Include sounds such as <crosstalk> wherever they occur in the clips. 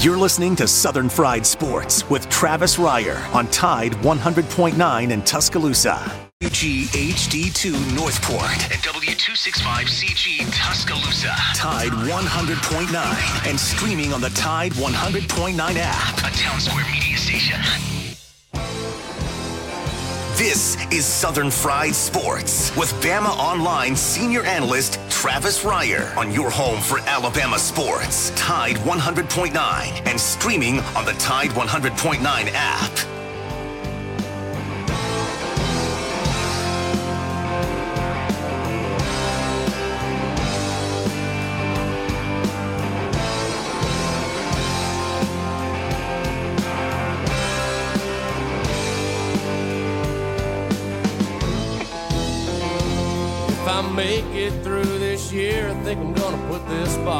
You're listening to Southern Fried Sports with Travis Reier on Tide 100.9 in Tuscaloosa. WGHD2 Northport and W265CG Tuscaloosa. Tide 100.9 and streaming on the Tide 100.9 app. A Town Square media station. This is Southern Fried Sports with Bama Online senior analyst Travis Reier on your home for Alabama sports. Tide 100.9 and streaming on the Tide 100.9 app.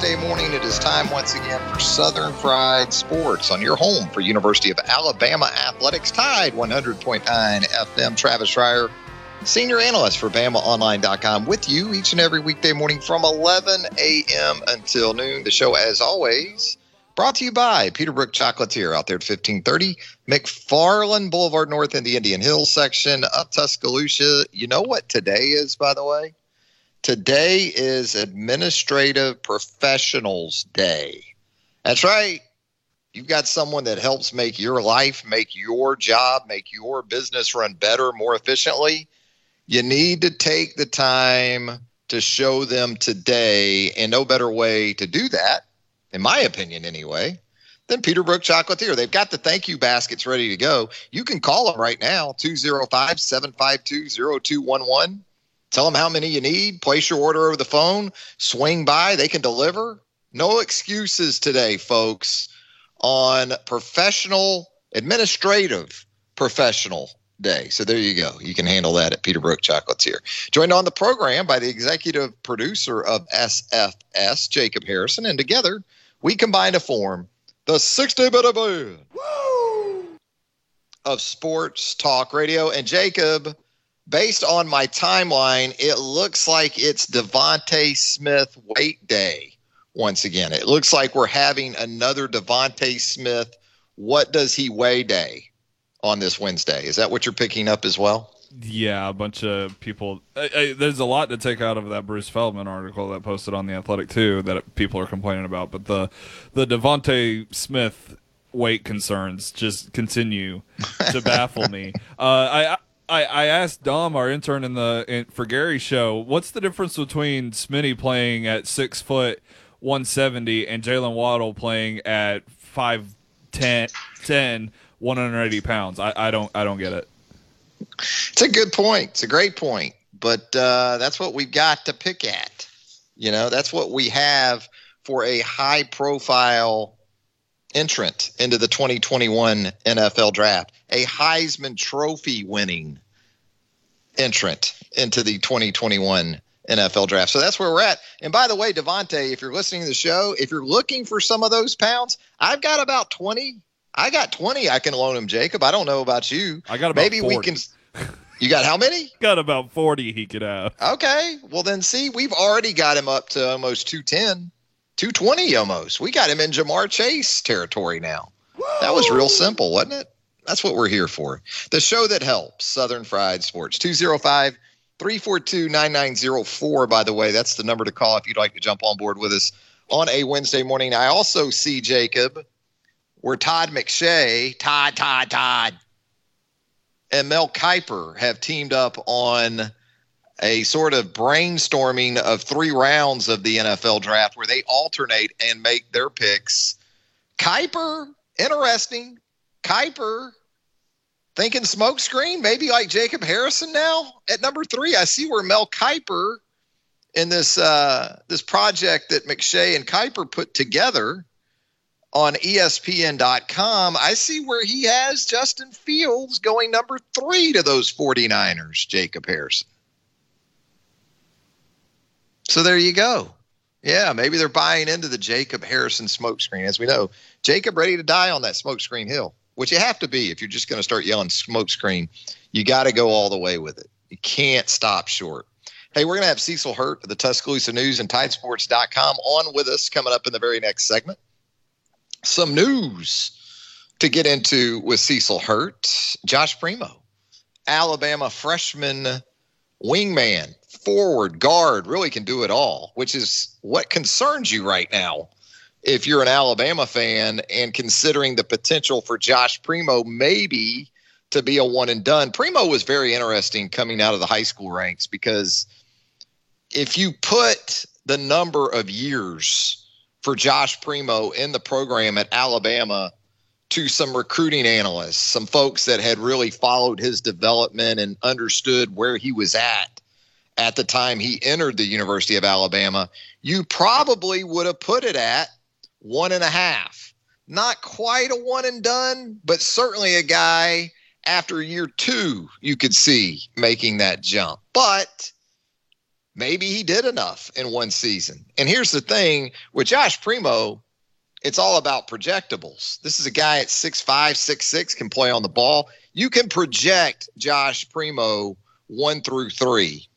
Wednesday morning. It is time once again for Southern Fried Sports on your home for University of Alabama Athletics Tide 100.9 FM. Travis Reier, senior analyst for BamaOnline.com, with you each and every weekday morning from 11 a.m. until noon. The show, as always, brought to you by Peterbrooke Chocolatier out there at 1530 McFarland Boulevard North in the Indian Hills section of Tuscaloosa. You know what today is, by the way? Today is Administrative Professionals Day. That's right. You've got someone that helps make your life, make your job, make your business run better, more efficiently. You need to take the time to show them today, and no better way to do that, in my opinion anyway, than Peterbrooke Chocolatier. They've got the thank you baskets ready to go. You can call them right now, 205 752 0211 Tell them how many you need. Place your order over the phone. Swing by. They can deliver. No excuses today, folks, on professional, administrative professional day. So there you go. You can handle that at Peterbrooke Chocolatier. Joined on the program by the executive producer of SFS, Jacob Harrison, and together we combine to form the 60 bit Band of sports talk radio. And Jacob, based on my timeline, it looks like it's DeVonta Smith weight day once again. It looks like we're having another DeVonta Smith. What does he weigh day on this Wednesday? Is that what you're picking up as well? Yeah, a bunch of people. I, I, there's a lot to take out of that Bruce Feldman article that posted on the Athletic too that people are complaining about. But the the DeVonta Smith weight concerns just continue to baffle me. <laughs> Uh, I I, I asked Dom, our intern in the in, for Gary's show, what's the difference between Smitty playing at six foot, one seventy, and Jaylen Waddle playing at 5'10", 10, 180 pounds? I, I don't I don't get it. It's a good point. It's a great point, but uh, that's what we've got to pick at. You know, that's what we have for a high profile entrant into the 2021 NFL draft, a Heisman Trophy winning entrant into the 2021 NFL draft. So that's where we're at. And by the way, DeVonta, if you're listening to the show, if you're looking for some of those pounds, I've got about 20. I got 20 I can loan him, Jacob. I don't know about you. I got about Maybe 40. we can. You got how many? <laughs> got about 40 he could have. Okay. Well, then see, we've already got him up to almost 210. 220 almost. We got him in Ja'Marr Chase territory now. Woo! That was real simple, wasn't it? That's what we're here for. The show that helps Southern Fried Sports. 205 342 9904, by the way. That's the number to call if you'd like to jump on board with us on a Wednesday morning. I also see, Jacob, where Todd McShay, Todd, Todd, Todd, and Mel Kiper have teamed up on a sort of brainstorming of three rounds of the NFL draft where they alternate and make their picks. Kiper, interesting. Kiper thinking smokescreen, maybe like Jacob Harrison now at number three. I see where Mel Kiper in this uh, this project that McShay and Kiper put together on ESPN.com, I see where he has Justin Fields going number three to those 49ers, Jacob Harrison. So there you go. Yeah, maybe they're buying into the Jacob Harrison smokescreen. As we know, Jacob ready to die on that smokescreen hill, which you have to be if you're just going to start yelling smokescreen. You got to go all the way with it. You can't stop short. Hey, we're going to have Cecil Hurt of the Tuscaloosa News and Tidesports.com on with us coming up in the very next segment. Some news to get into with Cecil Hurt. Josh Primo, Alabama freshman wingman, forward, guard, really can do it all, which is what concerns you right now if you're an Alabama fan and considering the potential for Josh Primo maybe to be a one and done. Primo was very interesting coming out of the high school ranks because if you put the number of years for Josh Primo in the program at Alabama to some recruiting analysts, some folks that had really followed his development and understood where he was at at the time he entered the University of Alabama, you probably would have put it at one and a half. Not quite a one and done, but certainly a guy after year two you could see making that jump. But maybe he did enough in one season. And here's the thing with Josh Primo, it's all about projectables. This is a guy at six five, six six, can play on the ball. You can project Josh Primo one through three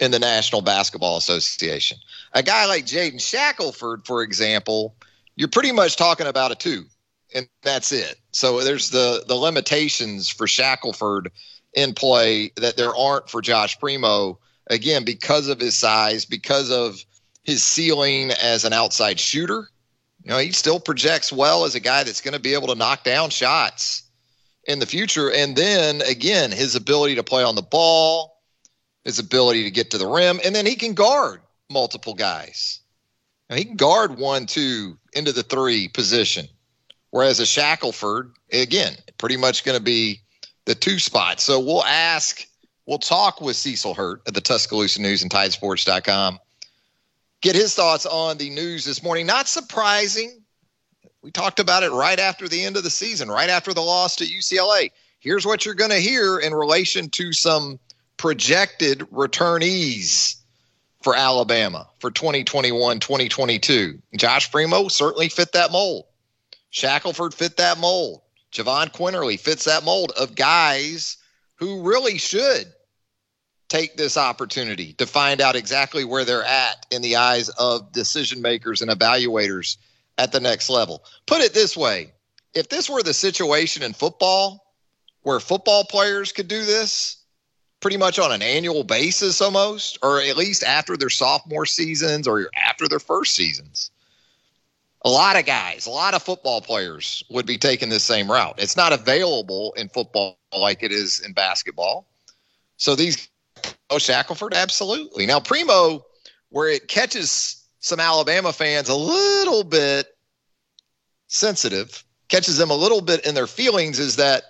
in the National Basketball Association. A guy like Jaden Shackelford, for example, you're pretty much talking about a two, and that's it. So there's the the limitations for Shackelford in play that there aren't for Josh Primo. Again, because of his size, because of his ceiling as an outside shooter, you know, he still projects well as a guy that's going to be able to knock down shots in the future. And then again, his ability to play on the ball, his ability to get to the rim, and then he can guard multiple guys. Now, he can guard one, two into the three position. Whereas a Shackelford, again, pretty much going to be the two spot. So we'll ask, we'll talk with Cecil Hurt at the Tuscaloosa News and Tidesports.com. Get his thoughts on the news this morning. Not surprising. We talked about it right after the end of the season, right after the loss to UCLA. Here's what you're going to hear in relation to some projected returnees for Alabama for 2021 2022. Josh Primo certainly fit that mold. Shackelford fit that mold. Jahvon Quinerly fits that mold of guys who really should take this opportunity to find out exactly where they're at in the eyes of decision makers and evaluators at the next level. Put it this way if this were the situation in football where football players could do this, pretty much on an annual basis almost, or at least after their sophomore seasons or after their first seasons. A lot of guys, a lot of football players would be taking this same route. It's not available in football like it is in basketball. So these oh Shackelford, absolutely. Now Primo, where it catches some Alabama fans a little bit sensitive, catches them a little bit in their feelings, is that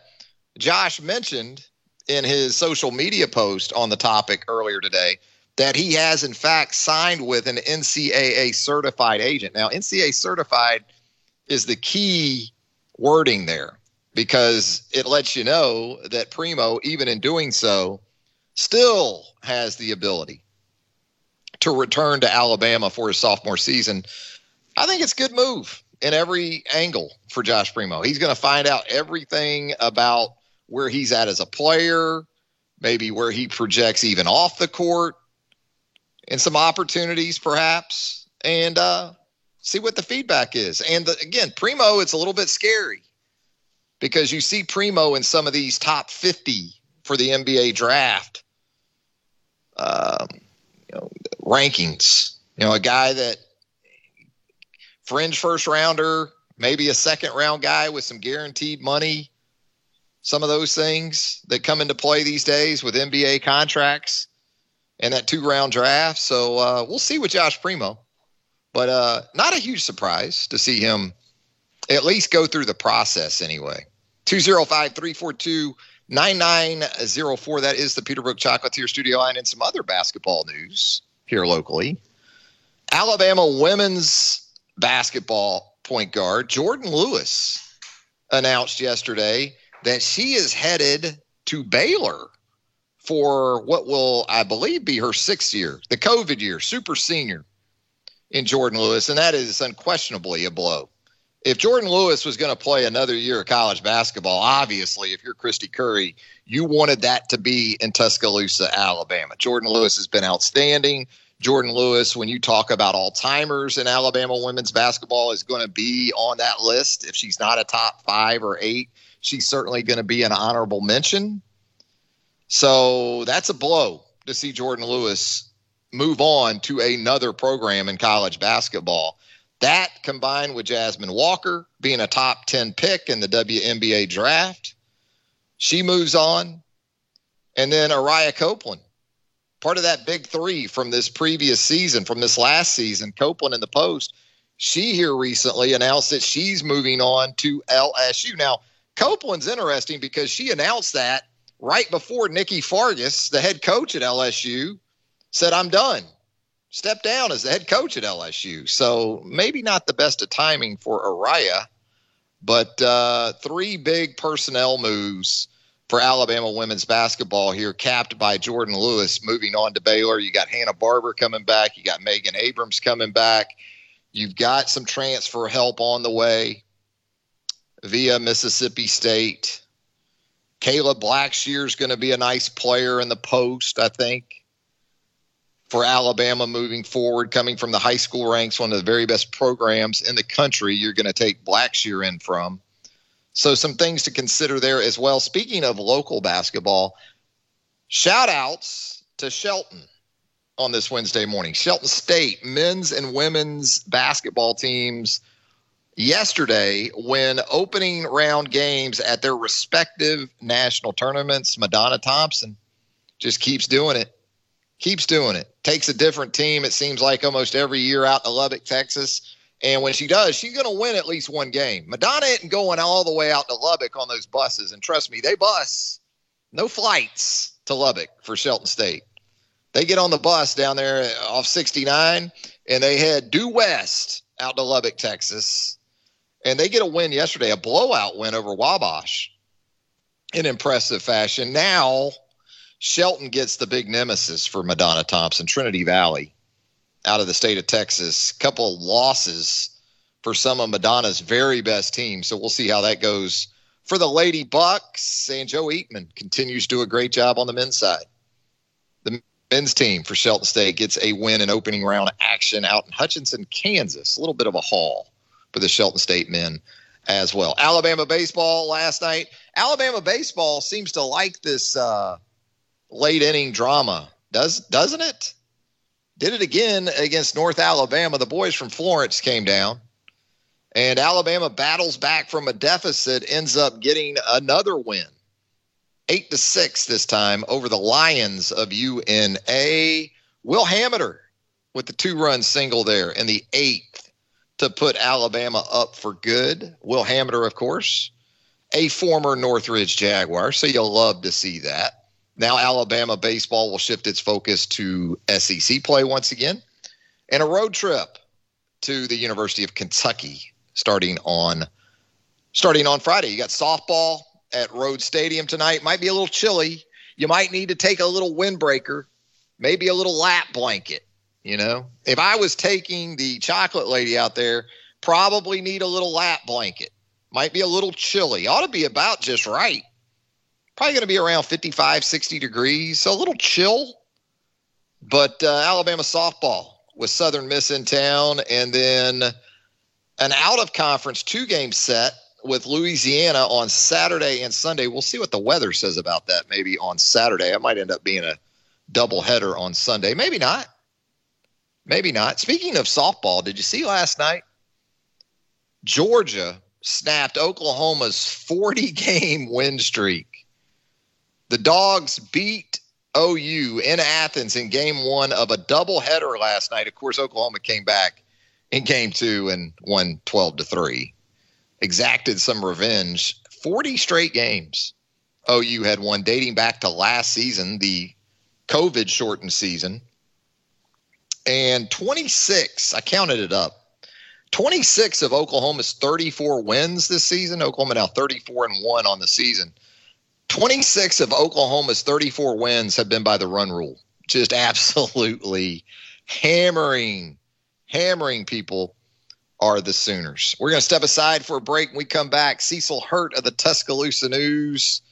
Josh mentioned in his social media post on the topic earlier today that he has in fact signed with an NCAA certified agent. Now, NCAA certified is the key wording there because it lets you know that Primo, even in doing so, still has the ability to return to Alabama for his sophomore season. I think it's a good move in every angle for Josh Primo. He's going to find out everything about where he's at as a player, maybe where he projects even off the court, and some opportunities perhaps, and uh, see what the feedback is. And the, again, Primo, it's a little bit scary because you see Primo in some of these top 50 for the NBA draft um, you know, rankings. You know, a guy that fringe first rounder, maybe a second round guy with some guaranteed money some of those things that come into play these days with NBA contracts and that two round draft. So uh, we'll see with Josh Primo, but uh, not a huge surprise to see him at least go through the process anyway. 205 342 9904. That is the Peterbrooke Chocolatier studio line and some other basketball news here locally. Alabama women's basketball point guard, Jordan Lewis, announced yesterday that she is headed to Baylor for what will, I believe, be her sixth year, the COVID year, super senior in Jordan Lewis. And that is unquestionably a blow. If Jordan Lewis was going to play another year of college basketball, obviously, if you're Kristy Curry, you wanted that to be in Tuscaloosa, Alabama. Jordan Lewis has been outstanding. Jordan Lewis, when you talk about all timers in Alabama women's basketball, is going to be on that list. If she's not a top five or eight, she's certainly going to be an honorable mention. So that's a blow to see Jordan Lewis move on to another program in college basketball. That combined with Jasmine Walker being a top 10 pick in the WNBA draft, she moves on. And then Ariyah Copeland part of that big three from this previous season, from this last season, Copeland in the post. She here recently announced that she's moving on to LSU. Now, Copeland's interesting because she announced that right before Nikki Fargas, the head coach at LSU, said, I'm done. Step down as the head coach at LSU. So maybe not the best of timing for Ariyah, but uh, three big personnel moves for Alabama women's basketball here, capped by Jordan Lewis moving on to Baylor. You got Hannah Barber coming back. You got Megan Abrams coming back. You've got some transfer help on the way via Mississippi State. Kayla Blackshear is going to be a nice player in the post, I think, for Alabama moving forward, coming from the high school ranks, one of the very best programs in the country. You're going to take Blackshear in from. So some things to consider there as well. Speaking of local basketball, shout outs to Shelton on this Wednesday morning. Shelton State men's and women's basketball teams yesterday when opening round games at their respective national tournaments. Madonna Thompson just keeps doing it. Keeps doing it. Takes a different team, it seems like almost every year out to Lubbock, Texas and when she does, she's going to win at least one game. Madonna isn't going all the way out to Lubbock on those buses. And trust me, they bus. No flights to Lubbock for Shelton State. They get on the bus down there off 69 and they head due west out to Lubbock, Texas. And they get a win yesterday, a blowout win over Wabash in impressive fashion. Now, Shelton gets the big nemesis for Madonna Thompson, Trinity Valley out of the state of Texas. Couple losses for some of Madonna's very best teams. So we'll see how that goes for the Lady Bucks. And Joe Eatman continues to do a great job on the men's side. The men's team for Shelton State gets a win in opening round action out in Hutchinson, Kansas. A little bit of a haul for the Shelton State men as well. Alabama baseball last night. Alabama baseball seems to like this uh, late inning drama, does doesn't it? Did it again against North Alabama. The boys from Florence came down, and Alabama battles back from a deficit, ends up getting another win. Eight to six this time over the Lions of UNA. Will Hamiter with the two run single there in the eighth to put Alabama up for good. Will Hamiter, of course, a former Northridge Jaguar, so you'll love to see that. Now, Alabama baseball will shift its focus to SEC play once again and a road trip to the University of Kentucky starting on starting on Friday. You got softball at Rhoads Stadium tonight. Might be a little chilly. You might need to take a little windbreaker, maybe a little lap blanket. You know, if I was taking the chocolate lady out there, probably need a little lap blanket. Might be a little chilly. Ought to be about just right probably going to be around 55, 60 degrees, so a little chill. But uh, Alabama softball with Southern Miss in town, and then an out of conference two game set with Louisiana on Saturday and Sunday. We'll see what the weather says about that maybe on Saturday. It might end up being a double header on Sunday. Maybe not. Maybe not. Speaking of softball, did you see last night? Georgia snapped Oklahoma's 40 game win streak the Dogs beat OU in Athens in game one of a doubleheader last night. Of course, Oklahoma came back in game two and won 12 to 3. Exacted some revenge. 40 straight games OU had won dating back to last season, the COVID shortened season. And 26, I counted it up 26 of Oklahoma's 34 wins this season. Oklahoma now 34 and 1 on the season. 26 of Oklahoma's 34 wins have been by the run rule. Just <laughs> absolutely hammering, hammering people are the Sooners. We're going to step aside for a break. When we come back, Cecil Hurt of the Tuscaloosa News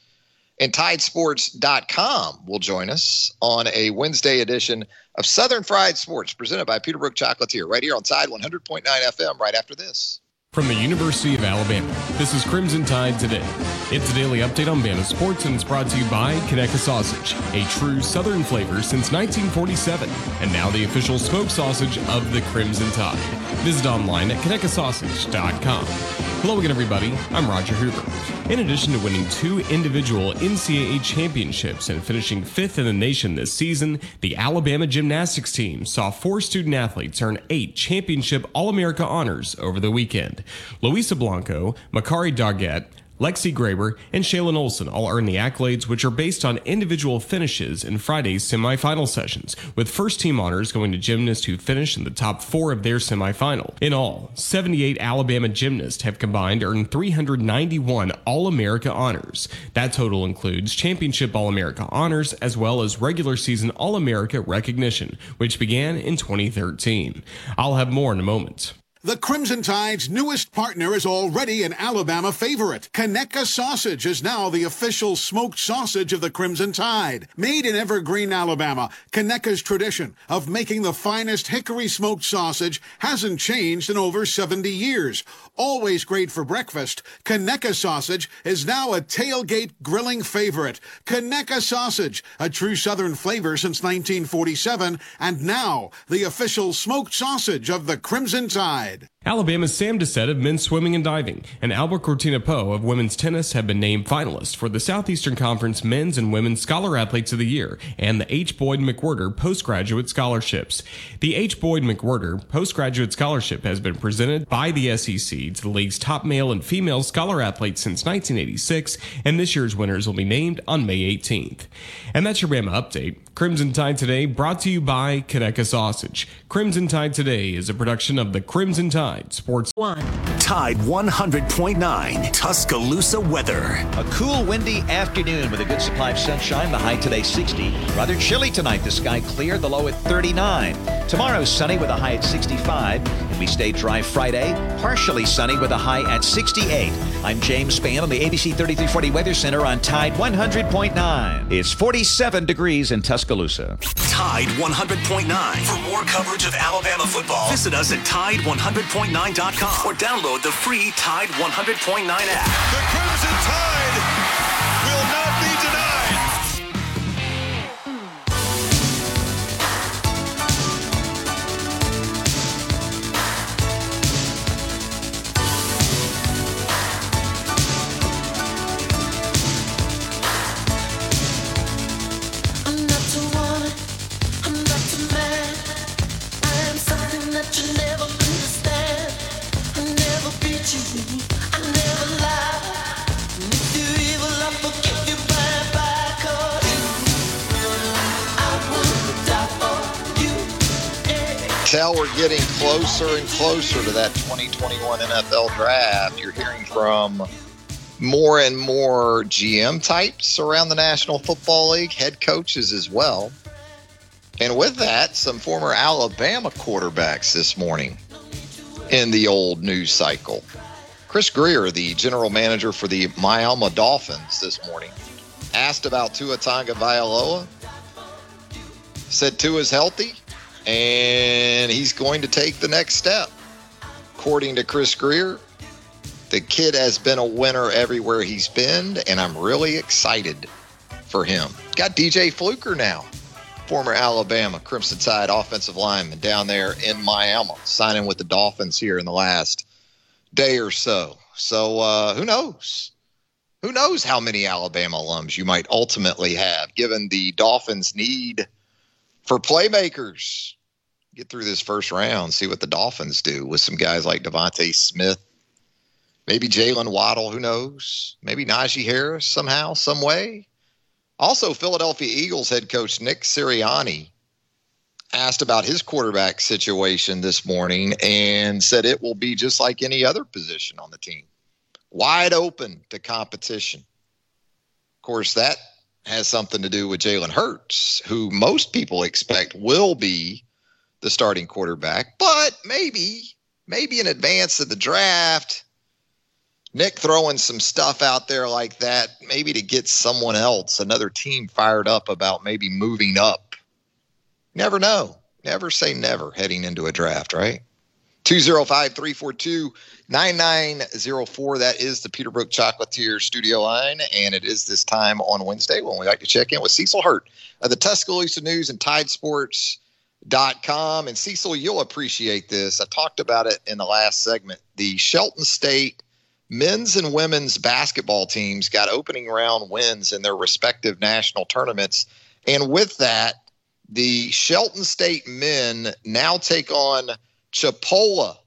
and Tidesports.com will join us on a Wednesday edition of Southern Fried Sports presented by Peterbrooke Chocolatier right here on Tide 100.9 FM right after this. From the University of Alabama, this is Crimson Tide Today. It's a daily update on Bama sports and it's brought to you by Conecuh Sausage, a true Southern flavor since 1947, and now the official smoked sausage of the Crimson Tide. Visit online at conecuhsausage.com. Hello again, everybody. I'm Roger Hoover. In addition to winning two individual NCAA championships and finishing fifth in the nation this season, the Alabama gymnastics team saw four student athletes earn eight championship All America honors over the weekend. Luisa Blanco, Makarri Doggette, Lexi Graber, and Shallon Olsen all earned the accolades, which are based on individual finishes in Friday's semifinal sessions, with first team honors going to gymnasts who finished in the top four of their semifinal. In all, 78 Alabama gymnasts have combined earned 391 All America honors. That total includes championship All America honors as well as regular season All America recognition, which began in 2013. I'll have more in a moment. The Crimson Tide's newest partner is already an Alabama favorite. Conecuh Sausage is now the official smoked sausage of the Crimson Tide. Made in Evergreen, Alabama, Conecuh's tradition of making the finest hickory smoked sausage hasn't changed in over 70 years. Always great for breakfast, Conecuh Sausage is now a tailgate grilling favorite. Conecuh Sausage, a true Southern flavor since 1947, and now the official smoked sausage of the Crimson Tide side. Alabama's Sam Doucette of men's swimming and diving and Alba Cortina Pou of women's tennis have been named finalists for the Southeastern Conference Men's and Women's Scholar Athletes of the Year and the H. Boyd McWhirter Postgraduate Scholarships. The H. Boyd McWhirter Postgraduate Scholarship has been presented by the SEC to the league's top male and female scholar athletes since 1986, and this year's winners will be named on May 18th. And that's your Bama update. Crimson Tide Today brought to you by Conecuh Sausage. Crimson Tide Today is a production of the Crimson Tide Sports One. Tide 100.9 Tuscaloosa weather. A cool, windy afternoon with a good supply of sunshine. The high today 60. Rather chilly tonight. The sky clear, the low at 39. Tomorrow sunny with a high at 65. And we stay dry Friday. Partially sunny with a high at 68. I'm James Spann on the ABC 3340 Weather Center on Tide 100.9. It's 47 degrees in Tuscaloosa. Tide 100.9. For more coverage of Alabama football, visit us at Tide100.9.com or download the free Tide 100.9 app. The Crimson Tide we're getting closer and closer to that 2021 NFL draft. You're hearing from more and more GM types around the National Football League, head coaches as well. And with that, some former Alabama quarterbacks this morning in the old news cycle. Chris Grier, the general manager for the Miami Dolphins this morning, asked about Tua Tagovailoa, said Tua's healthy and he's going to take the next step. According to Chris Grier, the kid has been a winner everywhere he's been, and I'm really excited for him. Got DJ Fluker now, former Alabama Crimson Tide offensive lineman down there in Miami, signing with the Dolphins here in the last day or so. So uh, who knows? Who knows how many Alabama alums you might ultimately have, given the Dolphins' need for playmakers. Get through this first round, see what the Dolphins do with some guys like DeVonta Smith, maybe Jaylen Waddle, who knows? Maybe Najee Harris somehow, some way. Also, Philadelphia Eagles head coach Nick Sirianni asked about his quarterback situation this morning and said it will be just like any other position on the team wide open to competition. Of course, that has something to do with Jalen Hurts, who most people expect will be the starting quarterback, but maybe, maybe in advance of the draft, Nick throwing some stuff out there like that, maybe to get someone else, another team fired up about maybe moving up. Never know. Never say never heading into a draft, right? 205 342 9904. That is the Peterbrooke Chocolatier studio line. And it is this time on Wednesday when we like to check in with Cecil Hurt of the Tuscaloosa News and Tide Sports.com. And Cecil, you'll appreciate this. I talked about it in the last segment. The Shelton State men's and women's basketball teams got opening round wins in their respective national tournaments. And with that, the Shelton State men now take on Chipola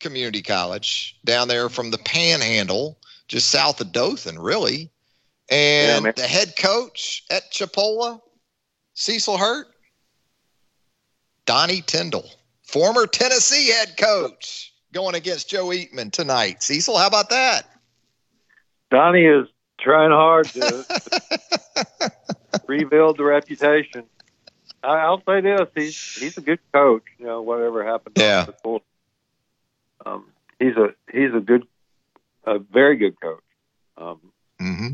Community College down there from the Panhandle, just south of Dothan, really. And Yeah, the head coach at Chipola, Cecil Hurt, Donnie Tyndall, former Tennessee head coach, going against Joe Eatman tonight. Cecil, how about that? Donnie is trying hard to <laughs> rebuild the reputation. I'll say this: he's he's a good coach. You know, whatever happened. Yeah. Before. Um, he's a he's a good, a very good coach. Um, Mm-hmm.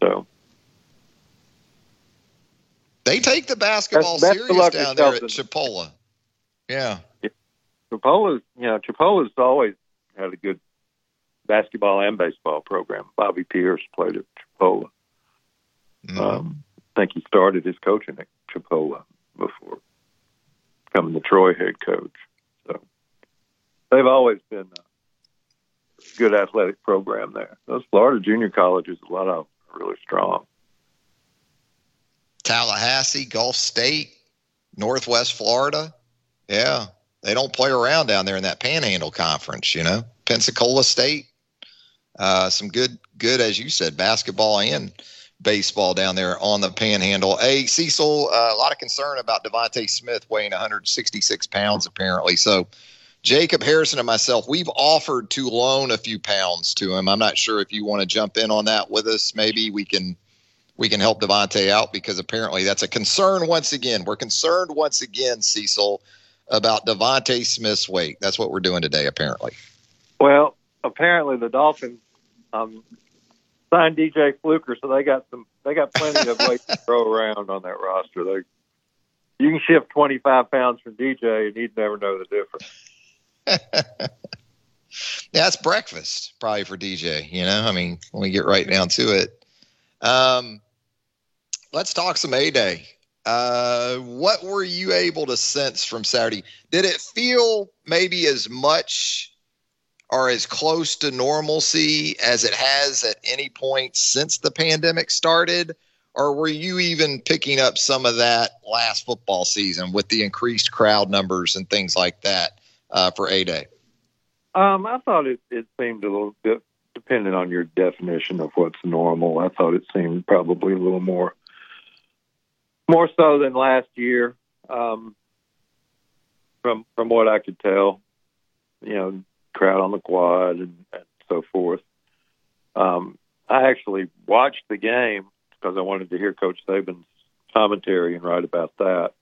so They take the basketball Best- serious down there at Chipola. Yeah. Chipola's, you know, Chipola's always had a good basketball and baseball program. Bobby Pierce played at Chipola. Mhm. Um, I think he started his coaching at Chipola before becoming the Troy head coach. So they've always been a good athletic program there. Those Florida junior colleges, a lot of them are really strong. Tallahassee, Gulf State, Northwest Florida. Yeah, they don't play around down there in that Panhandle Conference. You know, Pensacola State. Uh, some good, good as you said, basketball and baseball down there on the Panhandle. Hey, Cecil, uh, a lot of concern about DeVonta Smith weighing 166 pounds apparently. So. Jacob Harrison and myself, we've offered to loan a few pounds to him. I'm not sure if you want to jump in on that with us. Maybe we can we can help DeVonta out because apparently that's a concern once again. We're concerned once again, Cecil, about DeVonta Smith's weight. That's what we're doing today, apparently. Well, apparently the Dolphins um, signed DJ Fluker, so they got some. They got plenty of weight to throw around on that roster. They, you can shift twenty five pounds from DJ, and he'd never know the difference. <laughs> Yeah, it's breakfast probably for DJ. You know, I mean, when we get right down to it, um, let's talk some A Day. Uh, what were you able to sense from Saturday? Did it feel maybe as much or as close to normalcy as it has at any point since the pandemic started? Or were you even picking up some of that last football season with the increased crowd numbers and things like that uh, for A Day? Um, I thought it, it seemed a little bit, depending on your definition of what's normal. I thought it seemed probably a little more, more so than last year. Um, from from what I could tell, you know, crowd on the quad and, and so forth. Um, I actually watched the game because I wanted to hear Coach Saban's commentary and write about that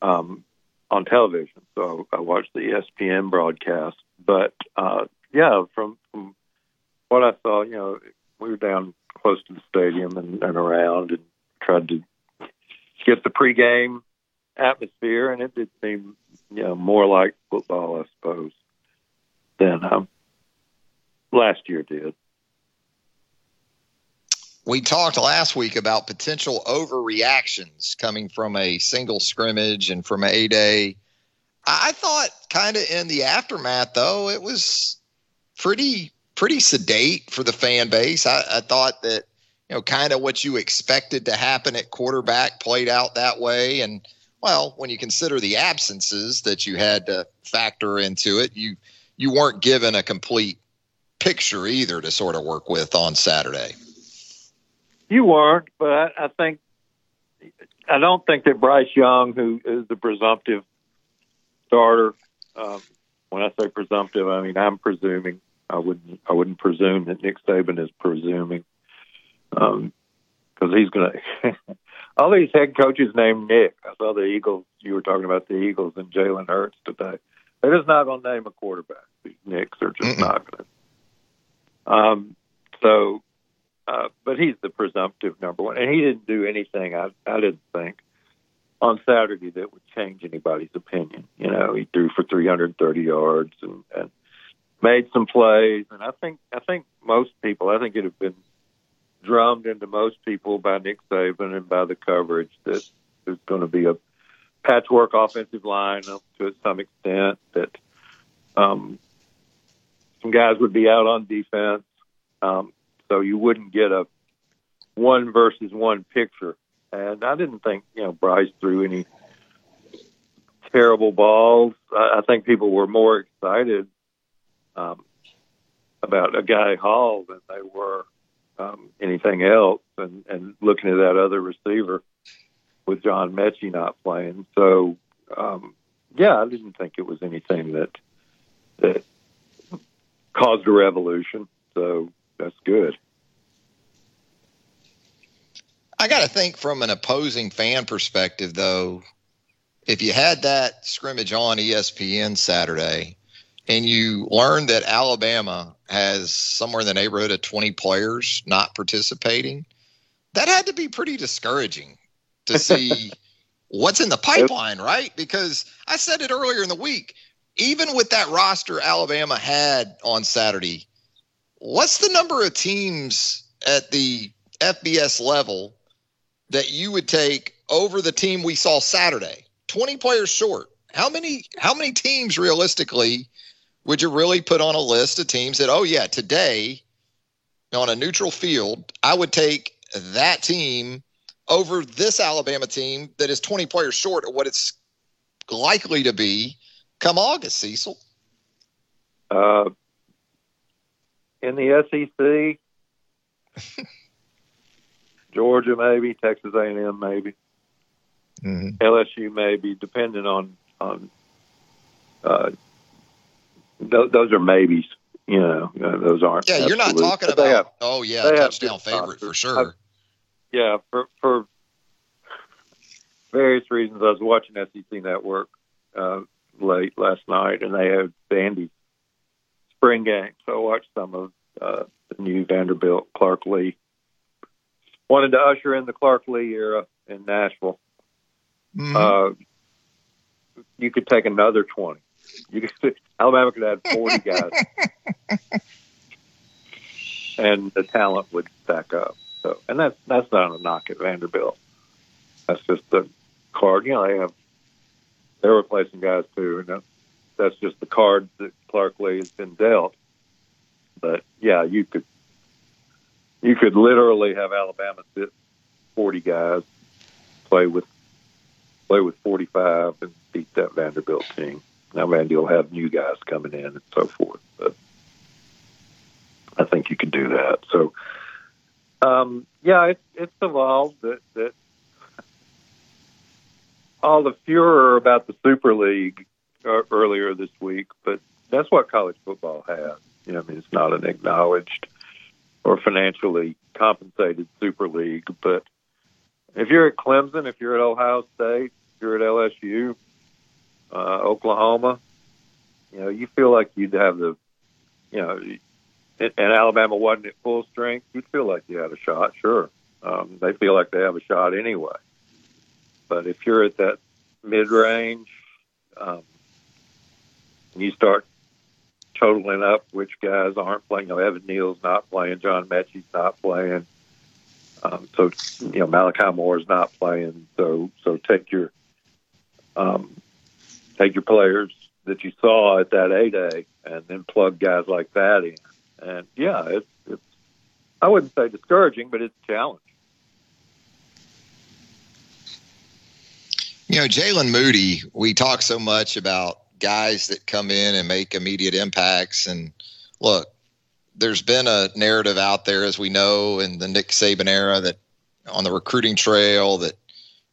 um, on television. So I watched the ESPN broadcast. But uh, yeah, from, from you know, we were down close to the stadium and, and around and tried to get the pregame atmosphere, and it did seem, you know, more like football, I suppose, than um, last year did. We talked last week about potential overreactions coming from a single scrimmage and from A Day. I thought kind of in the aftermath though, it was pretty pretty sedate for the fan base. I, I thought that, you know, kind of what you expected to happen at quarterback played out that way. And well, when you consider the absences that you had to factor into it, you you weren't given a complete picture either to sort of work with on Saturday. You weren't, but I, think I don't think that Bryce Young, who is the presumptive starter, um, when I say presumptive, I mean I'm presuming. I wouldn't. I wouldn't presume that Nick Saban is presuming, because um, he's going <laughs> to. all these head coaches named Nick. I saw the Eagles. You were talking about the Eagles and Jalen Hurts today. They're just not going to name a quarterback. These Nicks are just mm not going to. Um, so, uh, but he's the presumptive number one, and he didn't do anything. I I didn't think on Saturday that would change anybody's opinion. You know, he threw for 330 yards and, and made some plays, and I think I think most people, I think it had been drummed into most people by Nick Saban and by the coverage that there's going to be a patchwork offensive line to some extent that um, some guys would be out on defense, um, so you wouldn't get a one versus one picture and I didn't think you know Bryce threw any terrible balls. I, I think people were more excited um, about Agiye Hall than they were um, anything else, and and looking at that other receiver with John Metchie not playing. So um, yeah, I didn't think it was anything that that caused a revolution. So that's good. I got to think from an opposing fan perspective, though, if you had that scrimmage on ESPN Saturday and you learned that Alabama has somewhere in the neighborhood of 20 players not participating, that had to be pretty discouraging to <laughs> see what's in the pipeline, right? Because I said it earlier in the week, even with that roster Alabama had on Saturday, what's the number of teams at the FBS level that you would take over the team we saw Saturday? 20 players short. How many how many teams realistically would you really put on a list of teams that oh yeah, today on a neutral field, I would take that team over this Alabama team that is 20 players short of what it's likely to be come August, Cecil? Uh, in the SEC, <laughs> Georgia maybe, Texas A&M maybe, mm-hmm. LSU maybe, depending on on. Uh, th- those are maybes. You know, uh, those aren't. Yeah, you're not talking about. Have, oh yeah, touchdown favorite for sure. I, yeah, for for various reasons, I was watching SEC Network uh, late last night, and they had Vandy spring game, so I watched some of uh, the new Vanderbilt Clark Lea. wanted to usher in the Clark Lea era in Nashville. Mm-hmm. Uh, you could take another twenty. <laughs> You could Alabama could add forty <laughs> guys, and the talent would stack up. So, and that's that's not a knock at Vanderbilt. That's just the card. You know, they have they're replacing guys too, and that's, that's just the card that Clark Lea has been dealt. But yeah, you could you could literally have Alabama sit 40 guys, play with play with 45, and beat that Vanderbilt team. Now Vandy will have new guys coming in and so forth, but I think you can do that. So, um, yeah, it's it's evolved that that all the furor about the Super League uh, earlier this week, but that's what college football has. You know, I mean, it's not an acknowledged or financially compensated Super League. But if you're at Clemson, if you're at Ohio State, if you're at LSU, uh, Oklahoma, you know, you feel like you'd have the, you know, and Alabama wasn't at full strength, you'd feel like you had a shot. Sure, um, they feel like they have a shot anyway. But if you're at that mid range, um, and you start totaling up which guys aren't playing. You know, Evan Neal's not playing, John Metchie's not playing. Um, so you know, Malachi Moore's not playing. So so take your um, take your players that you saw at that A day, and then plug guys like that in. And yeah, it's it's I wouldn't say discouraging, but it's a challenge. You know, Jaylen Moody, we talk so much about guys that come in and make immediate impacts. And look, there's been a narrative out there, as we know, in the Nick Saban era that on the recruiting trail that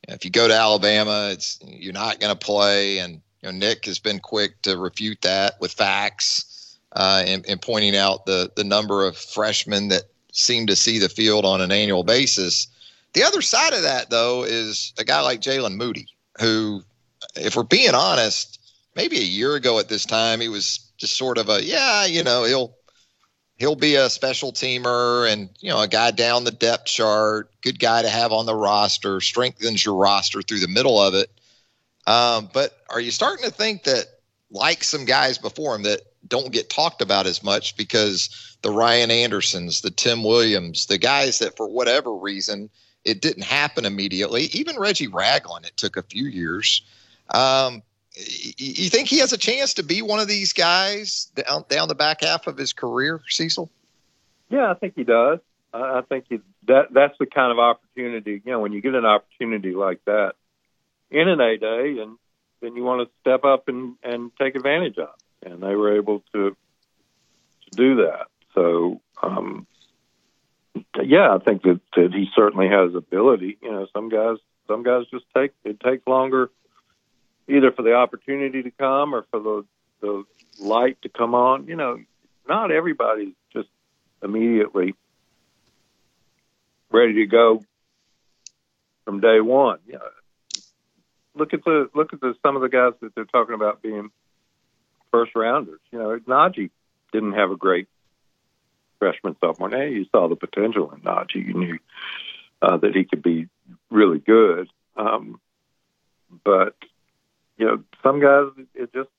if you go to Alabama, it's you're not going to play. And you know, Nick has been quick to refute that with facts uh, and, and pointing out the the number of freshmen that seem to see the field on an annual basis. The other side of that, though, is a guy like Jaylen Moody, who, if we're being honest, maybe a year ago at this time, he was just sort of a yeah, you know, he'll he'll be a special teamer and you know a guy down the depth chart, good guy to have on the roster, strengthens your roster through the middle of it. Um, but are you starting to think that, like some guys before him, that don't get talked about as much because the Ryan Andersons, the Tim Williams, the guys that for whatever reason it didn't happen immediately. Even Reggie Ragland, it took a few years. Um, you think he has a chance to be one of these guys down, down the back half of his career, Cecil? Yeah, I think he does. I think he, that that's the kind of opportunity. You know, when you get an opportunity like that in an A day, and then you want to step up and and take advantage of. And they were able to to do that. So, um, yeah, I think that, that he certainly has ability. You know, some guys some guys just take it takes longer either for the opportunity to come or for the the light to come on. You know, not everybody's just immediately ready to go from day one. You know, look at the look at the some of the guys that they're talking about being first rounders. You know, Najee didn't have a great freshman sophomore. Now you saw the potential in Najee. You knew uh, that he could be really good. Um, but you know, some guys it just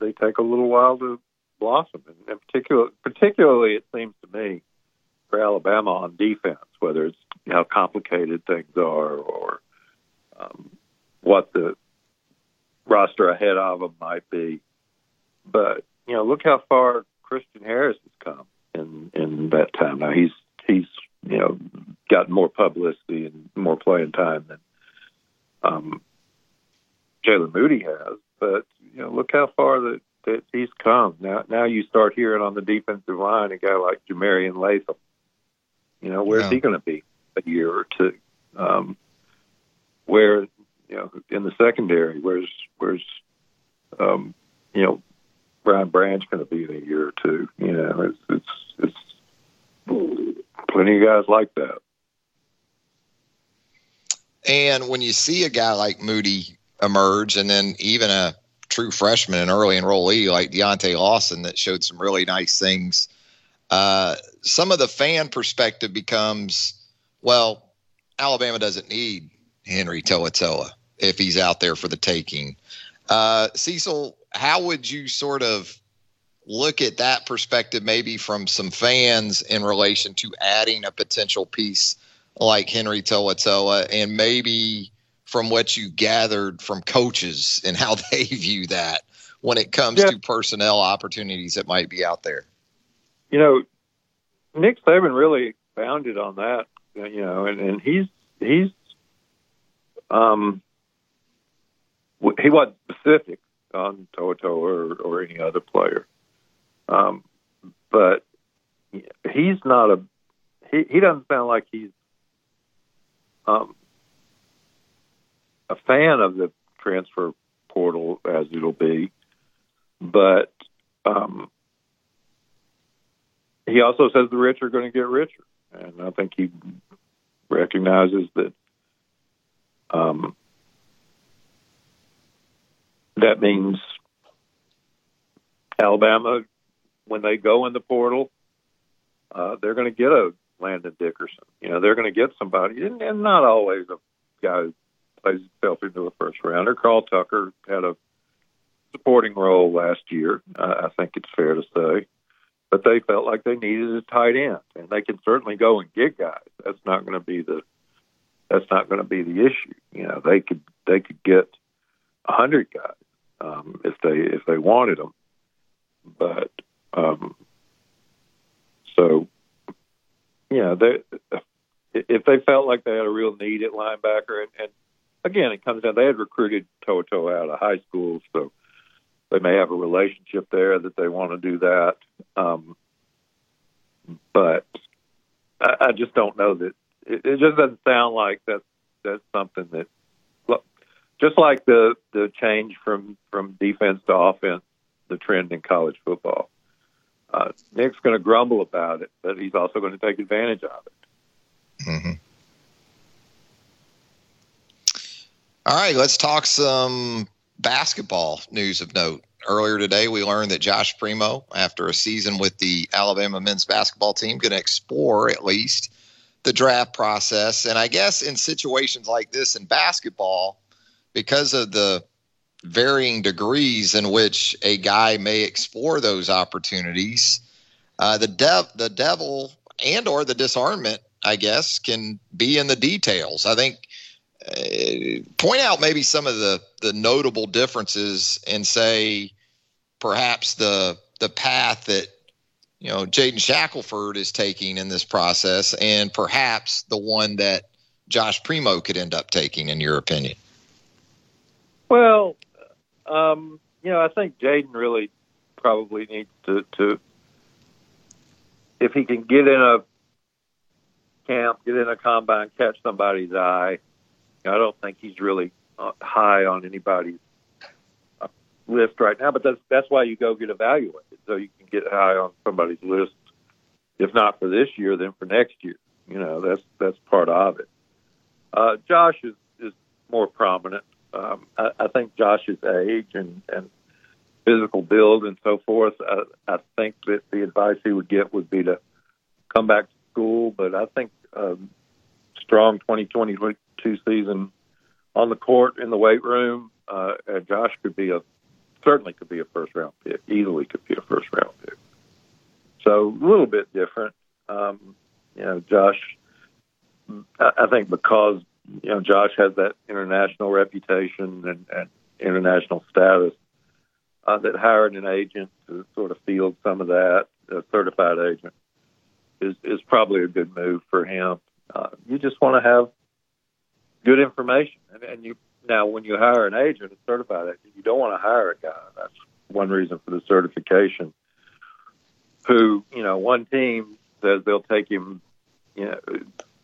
they take a little while to blossom, and, and particular, particularly it seems to me for Alabama on defense, whether it's how complicated things are or um, what the roster ahead of them might be. But you know, look how far Christian Harris has come in in that time. Now he's he's you know gotten more publicity and more playing time than um, Jaylen Moody has. But you know, look how far that, that he's come. Now, now you start hearing on the defensive line a guy like Jah-Marien Latham. You know, where's Yeah. he going to be a year or two? Um, where know in the secondary, where's where's um, you know Brian Branch going to be in a year or two? You know, it's it's it's plenty of guys like that. And when you see a guy like Moody emerge, and then even a true freshman and early enrollee like Deontae Lawson that showed some really nice things, uh, some of the fan perspective becomes, well, Alabama doesn't need Henry To'oTo'o if he's out there for the taking. Uh, Cecil, how would you sort of look at that perspective, maybe from some fans in relation to adding a potential piece like Henry To'oTo'o, and maybe from what you gathered from coaches and how <laughs> they view that when it comes Yeah. to personnel opportunities that might be out there? you know, Nick Saban really expounded on that, you know, and, and he's he's um he wasn't specific on Toto or, or any other player, um, but he's not a he, he doesn't sound like he's um, a fan of the transfer portal as it'll be, but um, he also says the rich are going to get richer, and I think he recognizes that um, that means Alabama, when they go in the portal, uh, they're going to get a Landon Dickerson. You know, they're going to get somebody, and, and not always a guy who plays himself into a first rounder. Carl Tucker had a supporting role last year. Uh, I think it's fair to say but they felt like they needed a tight end, and they can certainly go and get guys. That's not going to be the that's not going to be the issue. You know, they could they could get a hundred guys um, if they if they wanted them, but um, so yeah, they if they felt like they had a real need at linebacker, and, and again, it comes down they had recruited Toto out of high school, so they may have a relationship there that they want to do that. Um, but I, I just don't know that it, it just doesn't sound like that's that's something that just like the the change from from defense to offense, the trend in college football. Uh, Nick's going to grumble about it, but he's also going to take advantage of it. Mm-hmm. All right, let's talk some basketball news of note. Earlier today, we learned that Josh Primo, after a season with the Alabama men's basketball team, going to explore at least the draft process. And I guess in situations like this in basketball, because of the varying degrees in which a guy may explore those opportunities, uh, the dev the devil and or the disarmament, I guess, can be in the details. I think uh, point out maybe some of the the notable differences and say perhaps the the path that you know Jaden Shackelford is taking in this process, and perhaps the one that Josh Primo could end up taking, in your opinion. Well, um, you know, I think Jaden really probably needs to, to, if he can get in a camp, get in a combine, catch somebody's eye. I don't think he's really uh, high on anybody's uh, list right now, but that's that's why you go get evaluated so you can get high on somebody's list. If not for this year, then for next year. You know, that's that's part of it. Uh, Josh is is more prominent um, I, I think Josh's age and, and physical build and so forth, I, I think that the advice he would get would be to come back to school. But I think um, strong 2022 season on the court in the weight room, uh, Josh could be a certainly could be a first round pick, easily could be a first round pick. So a little bit different. Um, you know, Josh, I, I think because you know, Josh has that international reputation and, and international status uh, that hiring an agent to sort of field some of that, a certified agent, is is probably a good move for him. Uh, you just want to have good information, and, and you now when you hire an agent, a certified agent, you don't want to hire a guy. That's one reason for the certification. Who you know, one team says they'll take him, you know,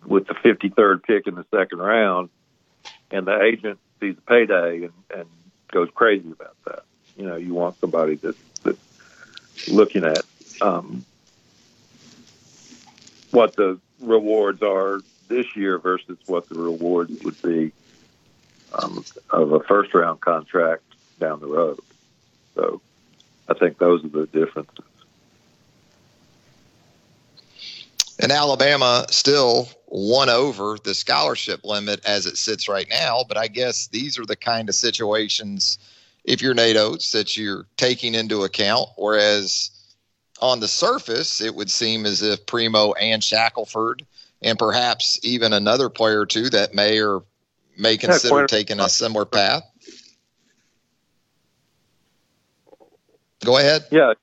with the 53rd pick in the second round, and the agent sees the payday and, and goes crazy about that. You know, you want somebody that's, that's looking at um, what the rewards are this year versus what the rewards would be um, of a first round contract down the road. So I think those are the differences. And Alabama still won over the scholarship limit as it sits right now. But I guess these are the kind of situations, if you're Nate Oats, that you're taking into account. Whereas on the surface, it would seem as if Primo and Shackelford, and perhaps even another player or two that may or may consider yeah, taking a similar path. Go ahead. Yeah,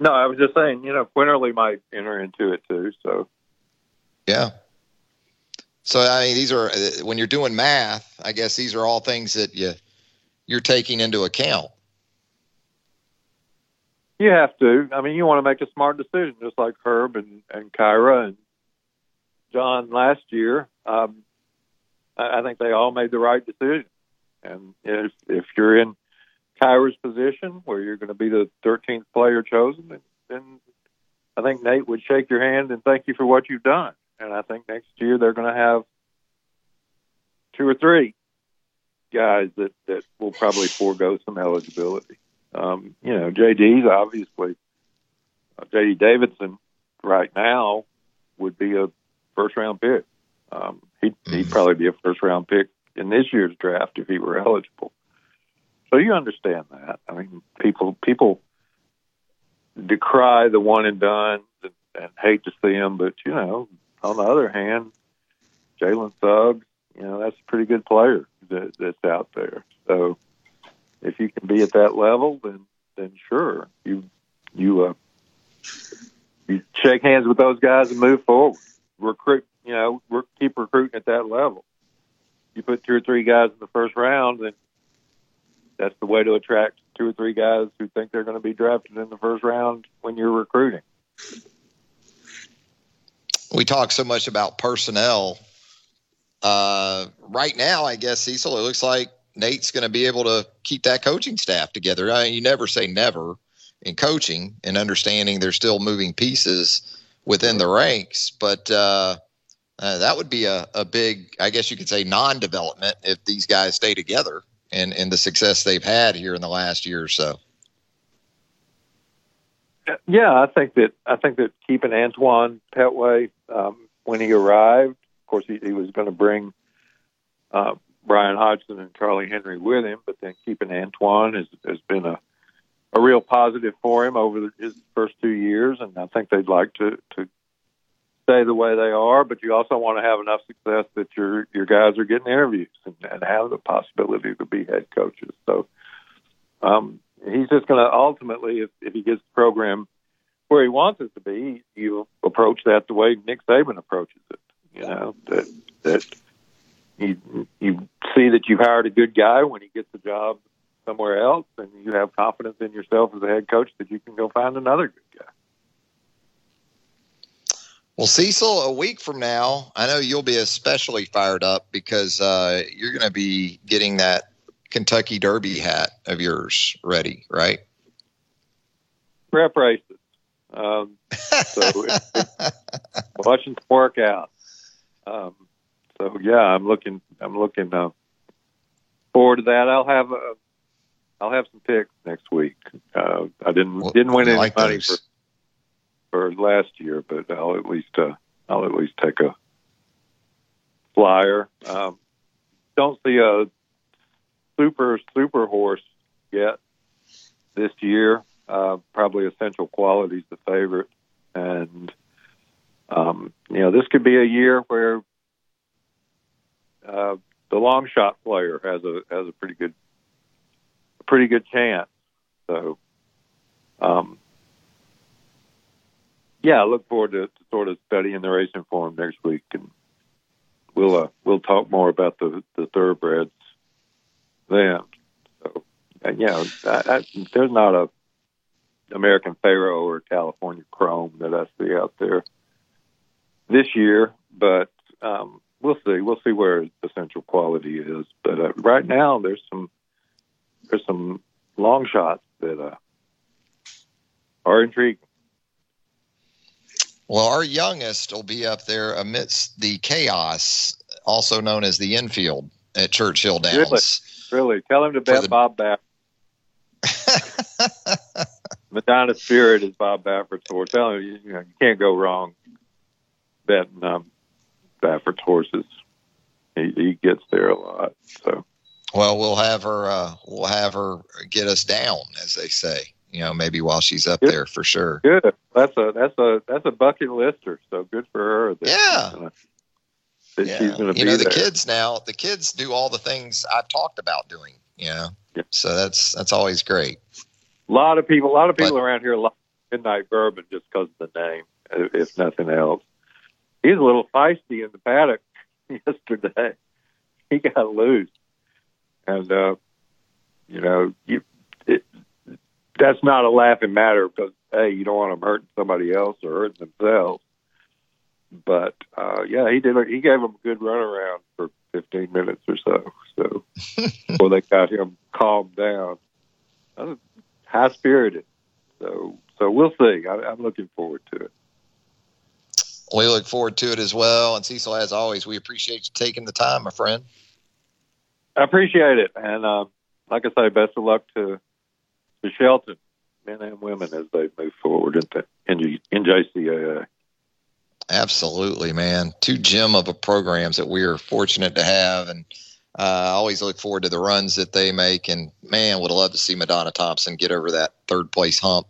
no, I was just saying, you know, Quinerly might enter into it too. So, yeah. So I mean, these are uh, when you're doing math. I guess these are all things that you you're taking into account. You have to. I mean, you want to make a smart decision, just like Herb and and Kira and John last year. Um, I, I think they all made the right decision. And if if you're in Kira's position, where you're going to be the 13th player chosen, then I think Nate would shake your hand and thank you for what you've done. And I think next year they're going to have two or three guys that that will probably forego some eligibility. Um, you know, JD's obviously uh, JD Davidson right now would be a first round pick. Um, he'd, he'd mm-hmm. probably be a first round pick in this year's draft if he were <laughs> eligible. So you understand that. I mean, people people decry the one and done and, and hate to see them, but you know, on the other hand, Jalen Suggs, you know, that's a pretty good player that, that's out there. So if you can be at that level, then then sure, you you uh, you shake hands with those guys and move forward. Recruit, you know, keep recruiting at that level. You put two or three guys in the first round, and that's the way to attract two or three guys who think they're going to be drafted in the first round when you're recruiting. We talk so much about personnel. Uh, right now, I guess Cecil, it looks like Nate's going to be able to keep that coaching staff together. I mean, you never say never in coaching and understanding there's still moving pieces within the ranks, but uh, uh, that would be a, a big, I guess you could say, non-development if these guys stay together and and the success they've had here in the last year or so. Yeah, I think that I think that keeping Antoine Petway um, when he arrived, of course, he, he was going to bring uh, Bryan Hodgson and Charlie Henry with him, but then keeping Antoine has, has been a a real positive for him over his first two years, and I think they'd like to to stay the way they are. But you also want to have enough success that your your guys are getting interviews and, and have the possibility to be head coaches. So um, he's just going to ultimately, if, if he gets the program where he wants it to be, you approach that the way Nick Saban approaches it. You know that that you you see that you've hired a good guy when he gets a job somewhere else, and you have confidence in yourself as a head coach that you can go find another good guy. Well, Cecil, a week from now, I know you'll be especially fired up because uh, you're going to be getting that Kentucky Derby hat of yours ready, right? Prep races. Um, so it, it, <laughs> watching some workout. Um, so yeah, I'm looking. I'm looking uh, forward to that. I'll have a, I'll have some picks next week. Uh, I didn't Well, didn't win I any like money those. for for last year, but I'll at least uh, I'll at least take a flyer. Um, don't see a super super horse yet this year. Uh, probably Essential Quality's the favorite, and um, you know this could be a year where uh, the long shot player has a has a pretty good pretty good chance. So, um, yeah, I look forward to, to sort of studying the racing form next week, and we'll uh, we'll talk more about the the thoroughbreds then. So, and yeah, I, I, there's not a American Pharoah or California Chrome that I see out there this year, but um, we'll see. We'll see where essential quality is. But uh, right now, there's some there's some long shots that uh, are intriguing. Well, our youngest will be up there amidst the chaos, also known as the infield at Churchill Downs. Really, tell him to bet the- Bob Baffert. <laughs> Medina Spirit is Bob Baffert's horse. Tell him you, you know you can't go wrong betting um, Baffert's horses. He, he gets there a lot. So Well, we'll have her. Uh, we'll have her get us down, as they say. You know, maybe while she's up Yep. there for sure. good. That's a that's a that's a bucket lister. So good for her. That Yeah. gonna, that Yeah. she's to you be know, the there. kids now. The kids do all the things I've talked about doing. You know, Yep. so that's that's always great. A lot of people, a lot of people But- around here like Midnight Bourbon just because of the name, if if nothing else. He's a little feisty in the paddock <laughs> yesterday. He got loose, and uh, you know, you it, that's not a laughing matter because hey, you don't want them hurting somebody else or hurting themselves. But uh, yeah, he did. a- He gave them a good runaround for 15 minutes or so. So <laughs> before they got him calmed down, high spirited. So so we'll see. I, I'm looking forward to it. We look forward to it as well. And Cecil, as always, we appreciate you taking the time, my friend. I appreciate it, and uh, like I say, best of luck to to Shelton, men and women, as they move forward in, in JCAA. Absolutely, man. Two gem of a programs that we are fortunate to have, and uh, I always look forward to the runs that they make. And man, would love to see Madonna Thompson get over that third place hump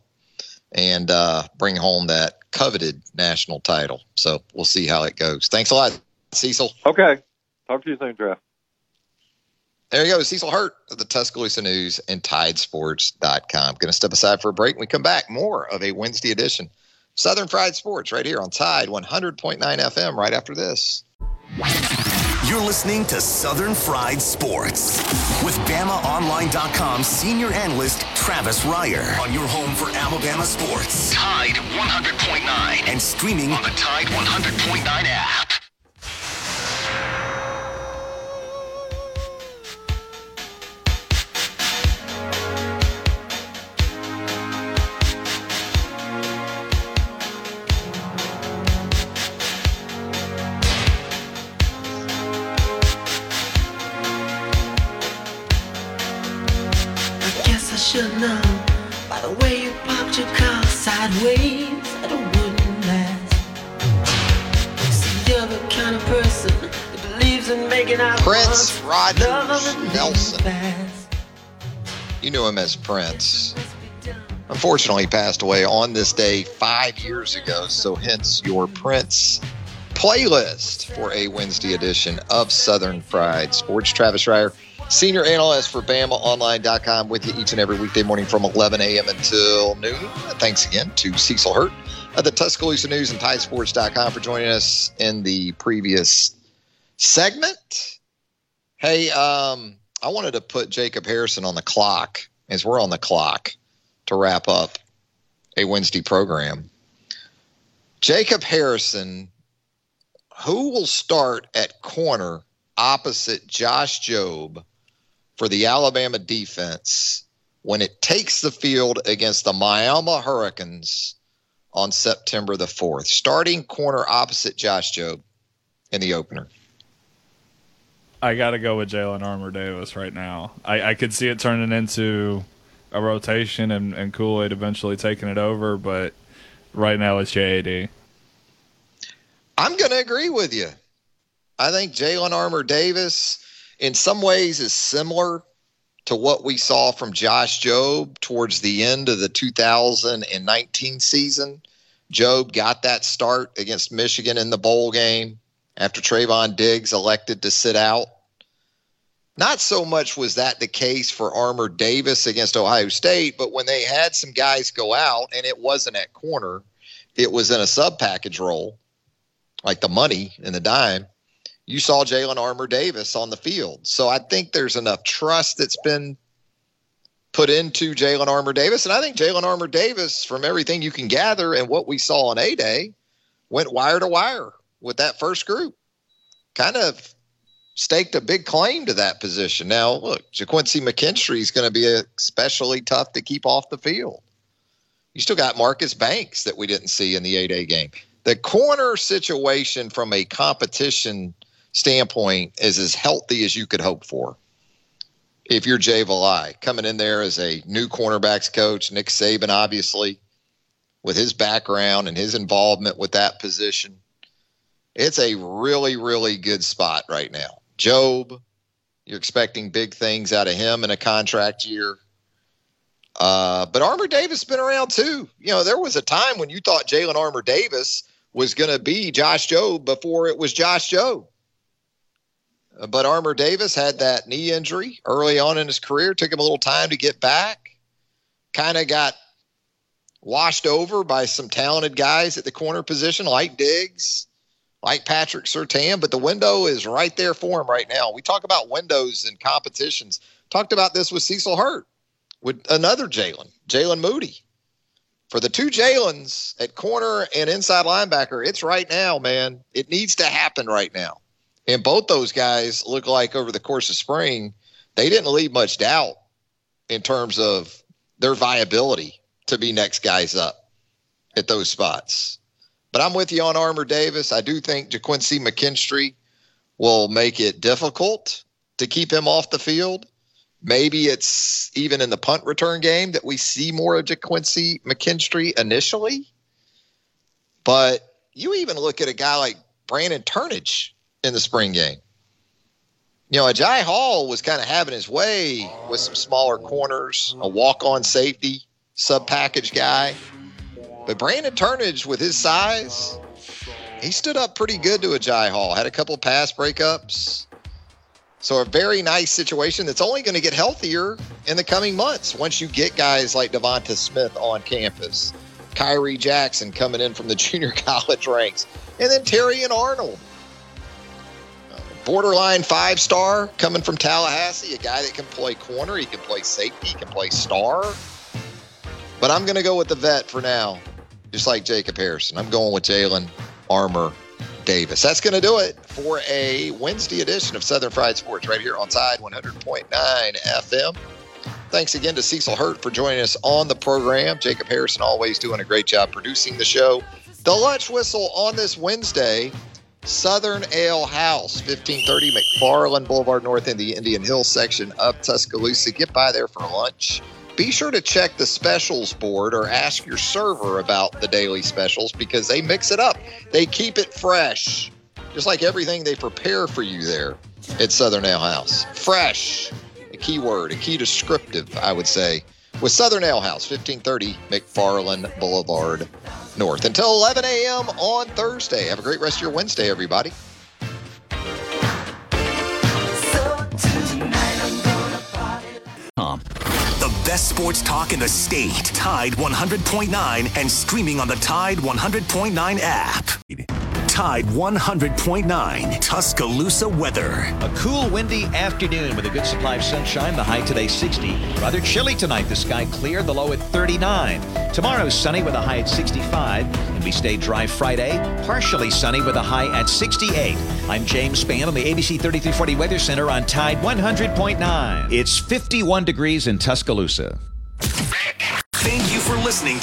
and uh, bring home that coveted national title. So we'll see how it goes. Thanks a lot, Cecil. Okay, talk to you soon, Jeff. There you go, Cecil Hurt of the Tuscaloosa News and Tidesports.com. Going to step aside for a break. When we come back, more of a Wednesday edition Southern Fried Sports right here on Tide 100.9 FM right after this. You're listening to Southern Fried Sports with BamaOnline.com senior analyst Travis Reier on your home for Alabama sports. Tide 100.9 and streaming on the Tide 100.9 app. Rogers Nelson. You knew him as Prince. Unfortunately, he passed away on this day five years ago. So, hence your Prince playlist for a Wednesday edition of Southern Fried Sports. Travis Reier, senior analyst for BamaOnline.com, with you each and every weekday morning from 11 a.m. until noon. Thanks again to Cecil Hurt of the Tuscaloosa News and TideSports.com for joining us in the previous segment. Hey, um, I wanted to put Jacob Harrison on the clock as we're on the clock to wrap up a Wednesday program. Jacob Harrison, who will start at corner opposite Josh Jobe for the Alabama defense when it takes the field against the Miami Hurricanes on September the 4th? Starting corner opposite Josh Jobe in the opener. I got to go with Jalen Armour Davis right now. I, I could see it turning into a rotation and, and Kool Aid eventually taking it over, but right now it's JAD. I'm going to agree with you. I think Jalen Armour Davis, in some ways, is similar to what we saw from Josh Jobe towards the end of the 2019 season. Jobe got that start against Michigan in the bowl game after Trevon Diggs elected to sit out. Not so much was that the case for Armour Davis against Ohio State, but when they had some guys go out and it wasn't at corner, it was in a sub package role, like the money and the dime. You saw Jalen Armour Davis on the field. So I think there's enough trust that's been put into Jalen Armour Davis. And I think Jalen Armour Davis, from everything you can gather and what we saw on A Day, went wire to wire with that first group. Kind of staked a big claim to that position. Now, look, Ga'Quincy McKinstry is going to be especially tough to keep off the field. You still got Marcus Banks that we didn't see in the 8 A game. The corner situation from a competition standpoint is as healthy as you could hope for. If you're Jay Valai coming in there as a new cornerbacks coach, Nick Saban, obviously, with his background and his involvement with that position, it's a really, really good spot right now. Jobe, you're expecting big things out of him in a contract year. Uh, but Armour Davis been around too. You know, there was a time when you thought Jalen Armour Davis was going to be Josh Jobe before it was Josh Jobe. Uh, But Armour Davis had that knee injury early on in his career. Took him a little time to get back. Kind of got washed over by some talented guys at the corner position, like Diggs, like Patrick Surtain. But the window is right there for him right now. We talk about windows and competitions. Talked about this with Cecil Hurt, with another Jalen, Jaylen Moody. For the two Jalen's at corner and inside linebacker, it's right now, man. It needs to happen right now. And both those guys look like over the course of spring, they didn't leave much doubt in terms of their viability to be next guys up at those spots. But I'm with you on Armour Davis. I do think Ga'Quincy McKinstry will make it difficult to keep him off the field. Maybe it's even in the punt return game that we see more of Ga'Quincy McKinstry initially. But you even look at a guy like Brandon Turnage in the spring game. You know, Agiye Hall was kind of having his way with some smaller corners, a walk on safety, sub package guy. But Brandon Turnage, with his size, he stood up pretty good to Agiye Hall, had a couple pass breakups. So, a very nice situation that's only going to get healthier in the coming months once you get guys like Devonta Smith on campus, Khyree Jackson coming in from the <laughs> junior college ranks, and then Terrion Arnold borderline five star coming from Tallahassee, a guy that can play corner, he can play safety, he can play star. But I'm going to go with the vet for now, just like Jacob Harrison. I'm going with Jalen Armour Davis. That's going to do it for a Wednesday edition of Southern Fried Sports right here on Tide 100.9 FM. Thanks again to Cecil Hurt for joining us on the program. Jacob Harrison always doing a great job producing the show. The lunch whistle on this Wednesday Southern Ale House, 1530 McFarland Boulevard North in the Indian Hill section of Tuscaloosa. Get by there for lunch. Be sure to check the specials board or ask your server about the daily specials because they mix it up. They keep it fresh, just like everything they prepare for you there at Southern Ale House. Fresh, a key word, a key descriptive, I would say, with Southern Ale House, 1530 McFarland Boulevard North. Until 11 a.m. on Thursday. Have a great rest of your Wednesday, everybody. The best sports talk in the state. Tide 100.9 and streaming on the Tide 100.9 app. Tide 100.9 Tuscaloosa weather. A cool, windy afternoon with a good supply of sunshine. The high today 60. Rather chilly tonight. The sky clear, the low at 39. Tomorrow sunny with a high at 65. And we stay dry Friday. Partially sunny with a high at 68. I'm James Spann on the ABC 3340 Weather Center on Tide 100.9. It's 51 degrees in Tuscaloosa. Thank you for listening to